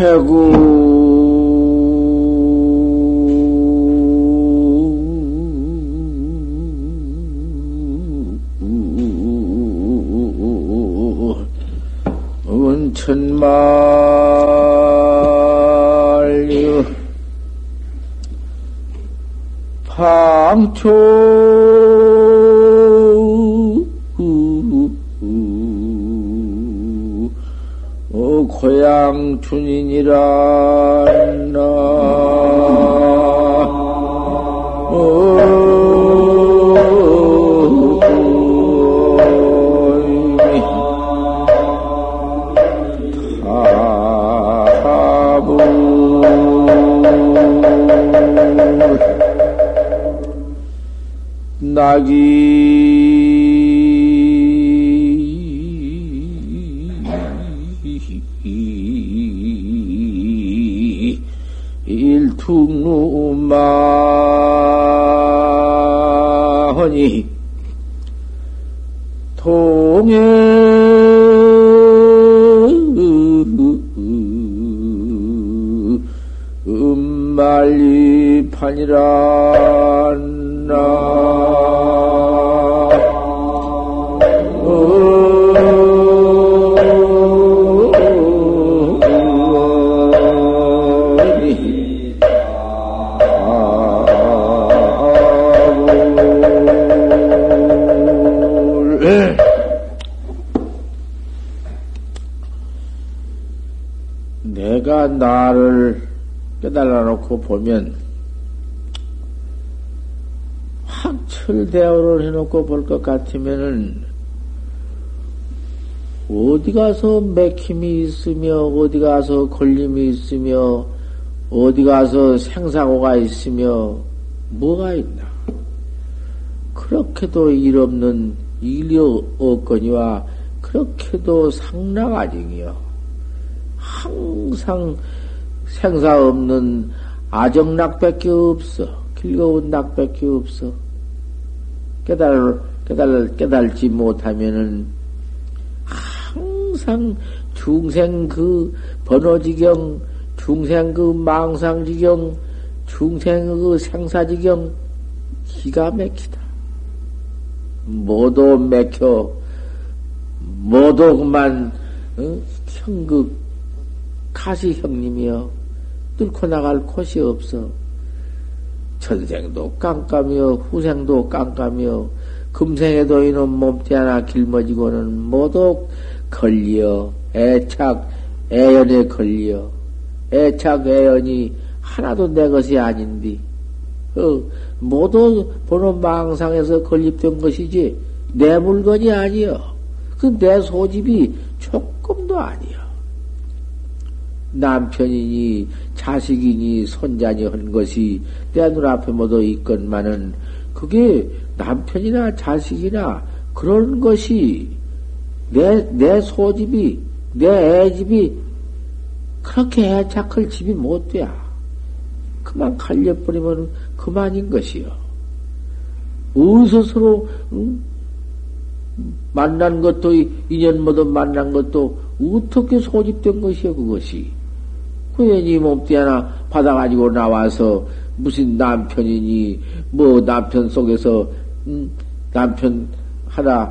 해구 은천만류 방초 고향 춘인이라 나 낙이 일퉁루마허니 놓고 보면 확철대오를 해놓고 볼 것 같으면은 어디 가서 맥힘이 있으며 어디 가서 걸림이 있으며 어디 가서 생사고가 있으며 뭐가 있나? 그렇게도 일 없는 일이 없거니와 그렇게도 상락아징이요 항상 생사 없는 아정낙밖에 없어. 길거운 낙밖에 없어. 깨달, 깨달, 깨달지 못하면은 항상 중생 그 번호지경, 중생 그 망상지경, 중생 그 생사지경, 기가 막히다. 모두 맥혀, 모두 그만, 어? 형극, 가시 형님이여, 뚫고 나갈 곳이 없어. 전생도 깜깜이여, 후생도 깜깜이여, 금생에도 이놈 몸띠 하나 길머지고는 모두 걸리어, 애착, 애연에 걸리어, 애착, 애연이 하나도 내 것이 아닌디, 어, 모두 보는 망상에서 건립된 것이지, 내 물건이 아니여. 그 내 소집이 조금도 아니여. 남편이니 자식이니 손자니 한 것이 내 눈앞에 모두 있건만은 그게 남편이나 자식이나 그런 것이 내, 내 소집이, 내 애집이 그렇게 애착할 집이 못 돼. 그만 갈려버리면 그만인 것이요. 어디서 서로, 응? 만난 것도, 인연 모두 만난 것도 어떻게 소집된 것이요, 그것이. 그연이 몸띠 하나 받아가지고 나와서 무슨 남편이니, 뭐 남편 속에서, 음, 남편 하나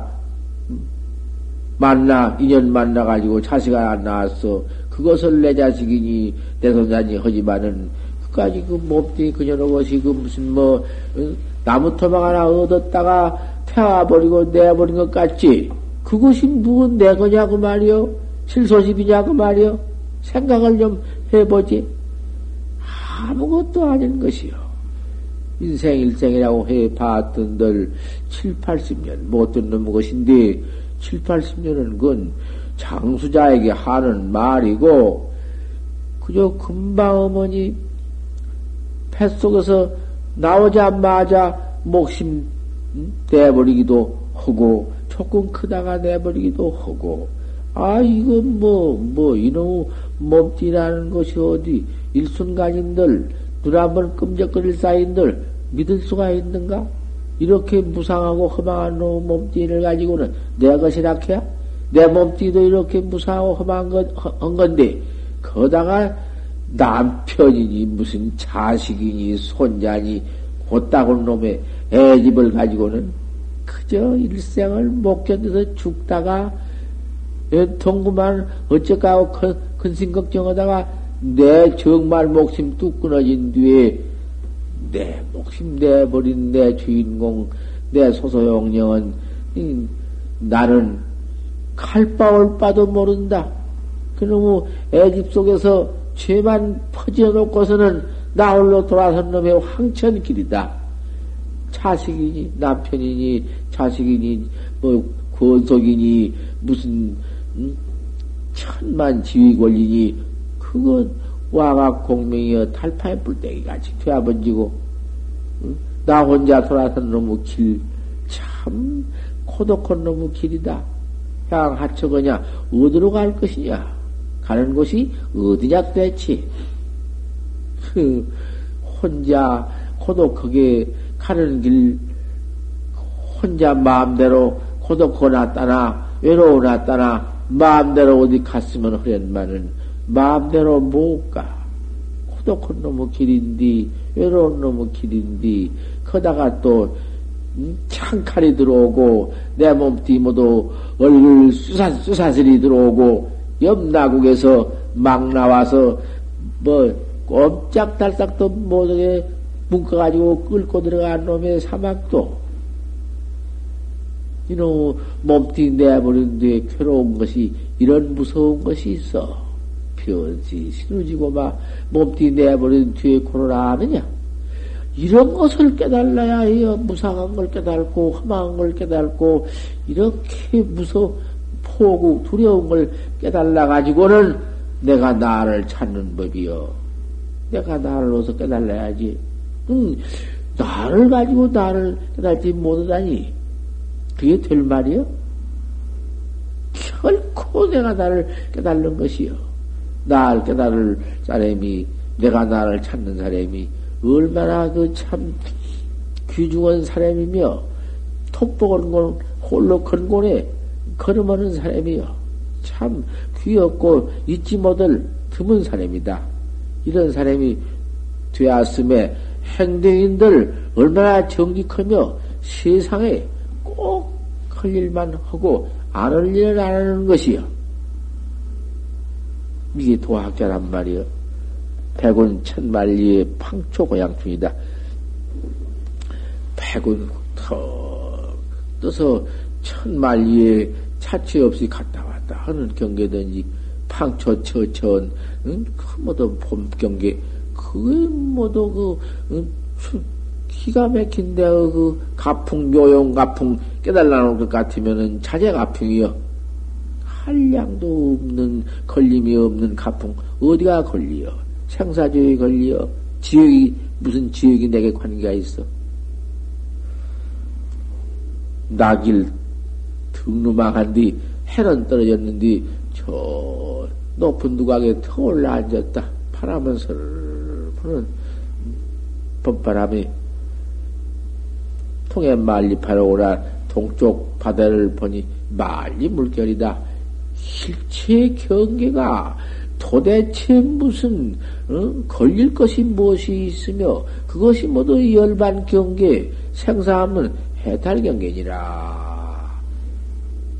만나, 인연 만나가지고 자식 하나 낳았어. 그것을 내 자식이니, 내 손자니 하지만은, 그까지 그 몸띠 그녀의 것이 그 무슨 뭐, 어? 나무 토막 하나 얻었다가 태워버리고 내버린 것 같지? 그것이 무슨 내 거냐고 말이요? 실소집이냐고 말이요? 생각을 좀 해보지. 아무것도 아닌 것이요. 인생 일생이라고 해봤던들 7, 80년 못 듣는 것인데 7, 80년은 그건 장수자에게 하는 말이고 그저 금방 어머니 뱃속에서 나오자마자 목심 내버리기도 하고 조금 크다가 내버리기도 하고 아 이건 뭐 뭐 이놈 몸띠라는 것이 어디 일순간인들 눈 한번 끔적거릴 사이인들 믿을 수가 있는가? 이렇게 무상하고 허망한 놈 몸띠를 가지고는 내 것이라 해야? 내 몸띠도 이렇게 무상하고 허망한 것, 한 건데, 거다가 남편이니 무슨 자식이니 손자니 곧다군 놈의 애집을 가지고는 그저 일생을 못 견뎌서 죽다가 동구만 어쩌까고 큰, 큰심 걱정하다가 내 정말 목숨 뚝 끊어진 뒤에 내 목숨 내버린 내 주인공 내 소소용령은 나는 칼바올 바도 모른다. 그놈의 애집 속에서 죄만 퍼지어 놓고서는 나 홀로 돌아선 놈의 황천 길이다. 자식이니 남편이니 자식이니 뭐 권속이니 무슨 음? 천만 지위 권리니 그건 와가 공명이여 달파에 뿔떼기같이 되어번지고 응? 나 혼자 돌아선 놈의 길 참 고독한 놈의 길이다. 향 하처거냐 어디로 갈 것이냐 가는 곳이 어디냐 대체 그 혼자 고독하게 가는 길 혼자 마음대로 고독하나 따나 외로워놨다나 마음대로 어디 갔으면 흐련만은 마음대로 못 가. 고독한 놈의 길인디 외로운 놈의 길인디 거다가 또 음, 창칼이 들어오고 내 몸띠 모두 얼굴 수사, 수사슬이 들어오고 옆나국에서 막 나와서 뭐 꼼짝달싹도 못하게 묶어가지고 끌고 들어간 놈의 사막도 이놈 몸띠 내버린 뒤에 괴로운 것이 이런 무서운 것이 있어. 변시 신우지고 막 몸띠 내버린 뒤에 고로라 하느냐? 이런 것을 깨달아야 해요. 무상한 걸 깨달고 험한 걸 깨달고 이렇게 무서 포구 두려운 걸 깨달아 가지고는 내가 나를 찾는 법이요. 내가 나를 어서 깨달아야지. 응, 나를 가지고 나를 깨달지 못하다니. 그게 될 말이요? 결코 내가 나를 깨달는 것이요. 나를 깨달을 사람이, 내가 나를 찾는 사람이 얼마나 그 참 귀중한 사람이며, 톡복은 건 홀로 건곤에 걸음하는 사람이요. 참 귀엽고 잊지 못할 드문 사람이다. 이런 사람이 되었음에 행대인들 얼마나 정직하며 세상에 꼭 할 일만 하고 안 할 일을 안 하는 것이요. 이게 도학자란 말이요. 백운 천만리의 팡초 고향중이다. 백운 턱 떠서 천만리에 차치 없이 갔다 왔다 하는 경계든지 팡초 처천 응? 그 모두 봄 경계 그게 모두 그 응? 기가 막힌데 그 가풍 묘용 가풍 깨달라는 것 같으면은 자제 가풍이요. 한량도 없는 걸림이 없는 가풍 어디가 걸리요? 생사지역이 걸리요? 지역이 무슨 지역이 내게 관계가 있어? 낙일 등루망한 뒤 해는 떨어졌는데 저 높은 두각에 터 올라 앉았다. 바람은 슬 부는 봄바람이 통에 말리파로 오라 동쪽 바다를 보니 말리 물결이다. 실체 경계가 도대체 무슨 어? 걸릴 것이 무엇이 있으며 그것이 모두 열반 경계 생사하면 해탈 경계니라.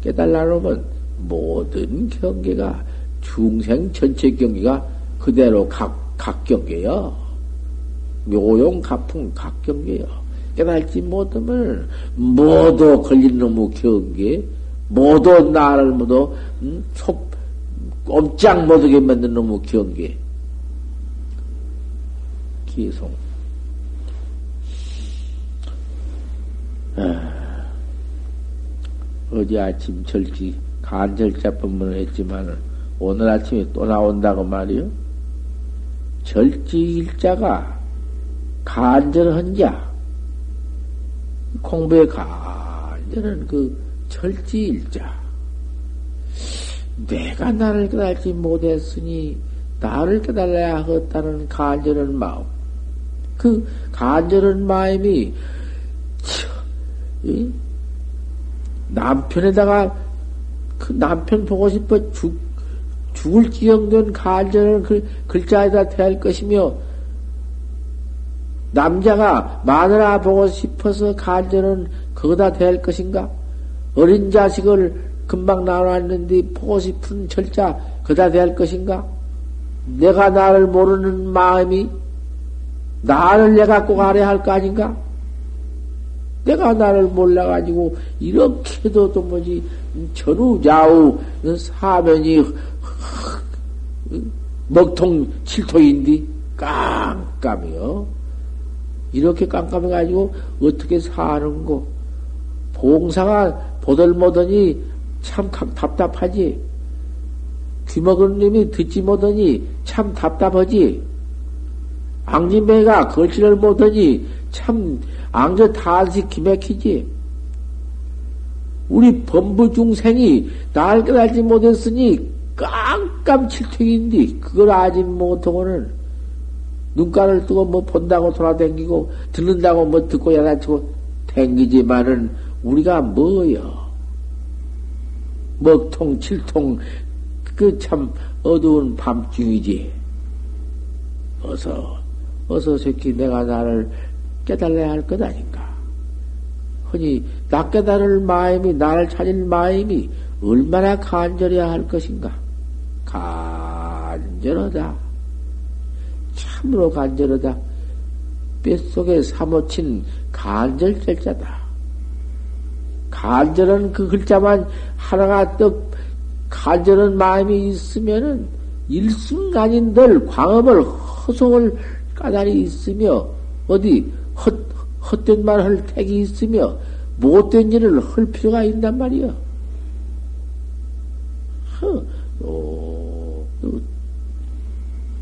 깨달라놓으면 모든 경계가 중생 전체 경계가 그대로 각, 각 경계여. 묘용 가풍 각 경계여. 깨달지 못하면 모두 걸린 놈의 경계, 모두 나를 모두 음, 속 꼼짝 못하게 만든 놈의 경계. 기송. 아, 어제 아침 절지 간절자 법문을 했지만은 오늘 아침에 또 나온다고 말이요. 절지 일자가 간절한 자, 공부에 간절한 그 절지일자. 내가 나를 깨달지 못했으니 나를 깨달아야 하겠다는 간절한 마음. 그 간절한 마음이 남편에다가 그 남편 보고 싶어 죽, 죽을 지경된 간절은 글, 글자에다 대할 것이며, 남자가 마누라 보고 싶어서 간절은 거기다 대할 것인가? 어린 자식을 금방 나왔는데 보고 싶은 철자 거기다 대할 것인가? 내가 나를 모르는 마음이 나를 내가 꼭 알아야 할거 아닌가? 내가 나를 몰라가지고 이렇게도 또 뭐지 전후 좌우 사면이 먹통 칠통인데 깜깜이요. 이렇게 깜깜해가지고 어떻게 사는고 봉사가 보들못하니 참 답답하지. 귀먹은 놈이 듣지 못하니 참 답답하지. 앙진배가 걸지를 못하니 참 앙저 탄식 기맥히지. 우리 범부 중생이 날 깨달지 못했으니 깜깜칠퇴인데 그걸 아직 못하고는 눈가를 뜨고 뭐 본다고 돌아댕기고 듣는다고 뭐 듣고 야단치고 댕기지만은 우리가 뭐여 먹통 칠통 그 참 어두운 밤중이지 어서 어서 새끼 내가 나를 깨달아야 할 것 아닌가. 흔히 나 깨달을 마음이 나를 찾을 마음이 얼마나 간절해야 할 것인가. 간절하다. 참으로 간절하다. 뼛속에 사모친 간절절자다. 간절한 그 글자만 하나가 떡 간절한 마음이 있으면은 일순간인들 광업을 허송을 까다리 있으며 어디 헛, 헛된 말 할 택이 있으며 못된 일을 할 필요가 있단 말이야. 어,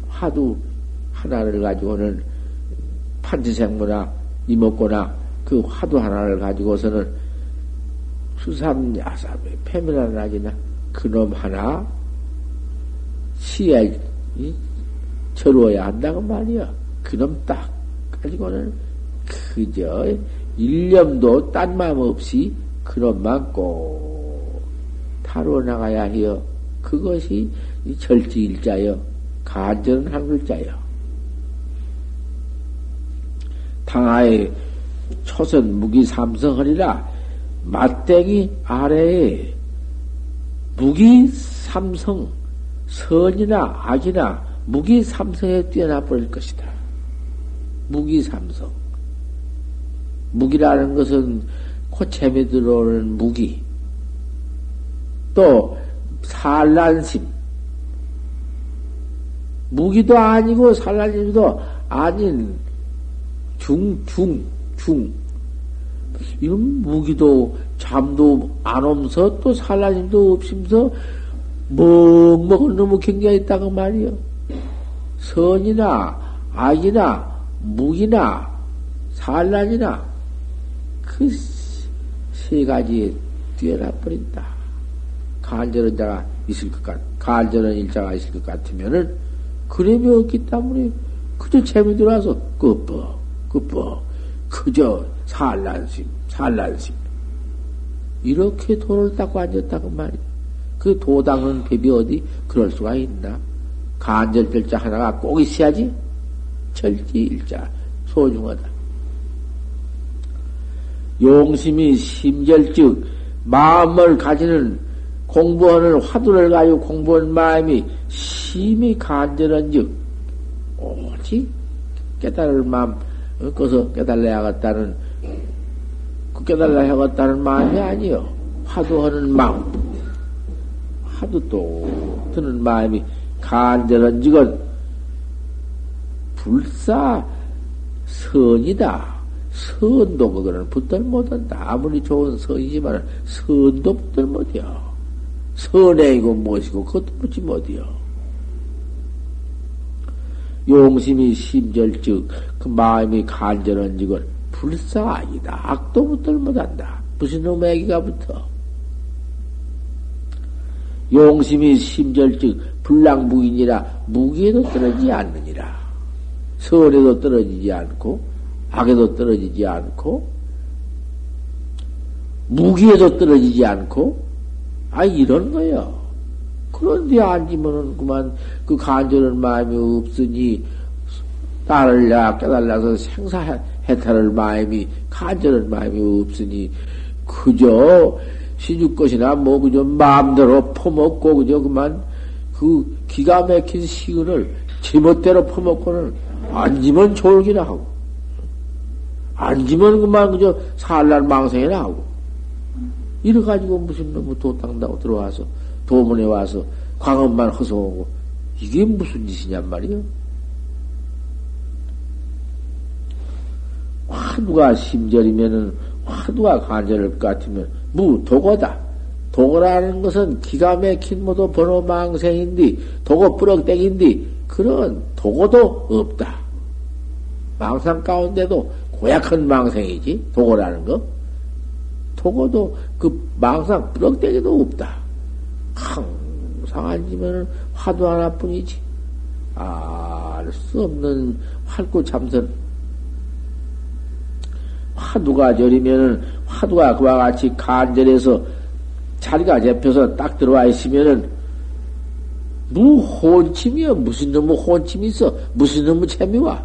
하도 하나를 가지고는 판지생무나 이목고나 그 화두 하나를 가지고서는 수삼 야삼의 패밀하나 하지나 그놈 하나 시에 저루어야 한다고 말이야. 그놈 딱 가지고는 그저 일념도 딴 마음 없이 그놈만 꼭 타러 나가야 해요. 그것이 절지일자여 간절은 한 글자여. 당하의 초선 무기 삼성하리라 맞대기 아래에 무기 삼성 선이나 악이나 무기 삼성에 뛰어나 버릴 것이다. 무기 삼성. 무기라는 것은 코체에 들어오는 무기. 또 산란심. 무기도 아니고 산란심도 아닌 중, 중, 중. 이건 무기도 잠도 안 오면서 또 산란심도 없으면서 먹먹을 너무 경계가 있다고 말이요. 선이나 악이나 무기나 산란이나 그 세 가지에 뛰어나 버린다. 간절한 자가 있을 것 같, 간절한 일자가 있을 것 같으면은 그림이 없기 때문에 그저 재미 들어와서 끄뻐, 끄뻐, 그저 산란심, 산란심. 이렇게 돈을 닦고 앉았다고 말이야. 그 도당은 법이 어디 그럴 수가 있나? 간절절자 하나가 꼭 있어야지. 절지일자 소중하다. 용심이 심절즉 마음을 가지는 공부하는 화두를 가지고 공부한 마음이 심히 간절한즉 오직 깨달을 마음 그것서 깨달아야겠다는 그 깨달아야겠다는 마음이 아니요 화두하는 마음 화두 또 드는 마음이 간절한즉은 불사 선이다. 선도 그거는 붙들 못한다. 아무리 좋은 선이지만 선도 붙들 못이야. 선행이고 무엇이고 그것도 붙지 못이야. 용심이 심절즉 그 마음이 간절한 즉은 불사 아니다. 악도 붙들 못한다. 무슨 놈의 애기가 붙어. 용심이 심절즉 불량무인이라 무기에도 떨어지지 않느니라. 선에도 떨어지지 않고, 악에도 떨어지지 않고, 무기에도 떨어지지 않고, 아, 이런 거요. 그런데 앉으면은 그만 그 간절한 마음이 없으니 딸을야 깨달라서 생사해탈할 마음이 간절한 마음이 없으니 그저 시주 것이나 뭐 그저 마음대로 퍼먹고 그저 그만 그 기가 막힌 시근을 제멋대로 퍼먹고는 앉으면 졸기나 하고 앉으면 그만 그저 살날 망생이나 하고 이래가지고 무슨 놈의 도탕다고 들어와서 도문에 와서 광업만 허송하고 이게 무슨 짓이냔 말이요. 화두가 심절이면은 화두가 간절할 것 같으면 무 도거다. 도거라는 것은 기가 막힌 모두 번호 망생인데 도거 뿌럭땡인데 그런 도거도 없다. 망상 가운데도 고약한 망생이지 도거라는 거. 도거도 그 망상 뿌럭땡이도 없다. 항상 앉으면 화두 하나뿐이지. 알수 없는 활구 참선. 화두가 저리면은 화두가 그와 같이 간절해서 자리가 잡혀서 딱 들어와 있으면은 무 혼침이여 무슨 놈의 혼침이 있어 무슨 놈의 재미와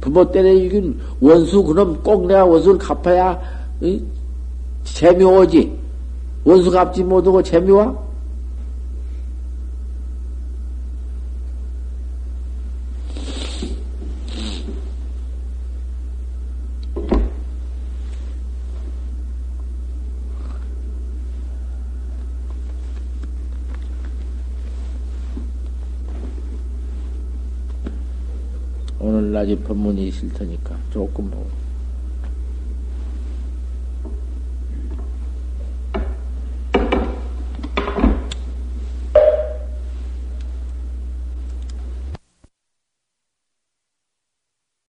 부모 때려 이긴 원수 그놈 꼭 내가 원수를 갚아야 이? 재미 오지 원수 갚지 못하고 재미와 오늘 낮에 법문이 있을 테니까 조금 보고.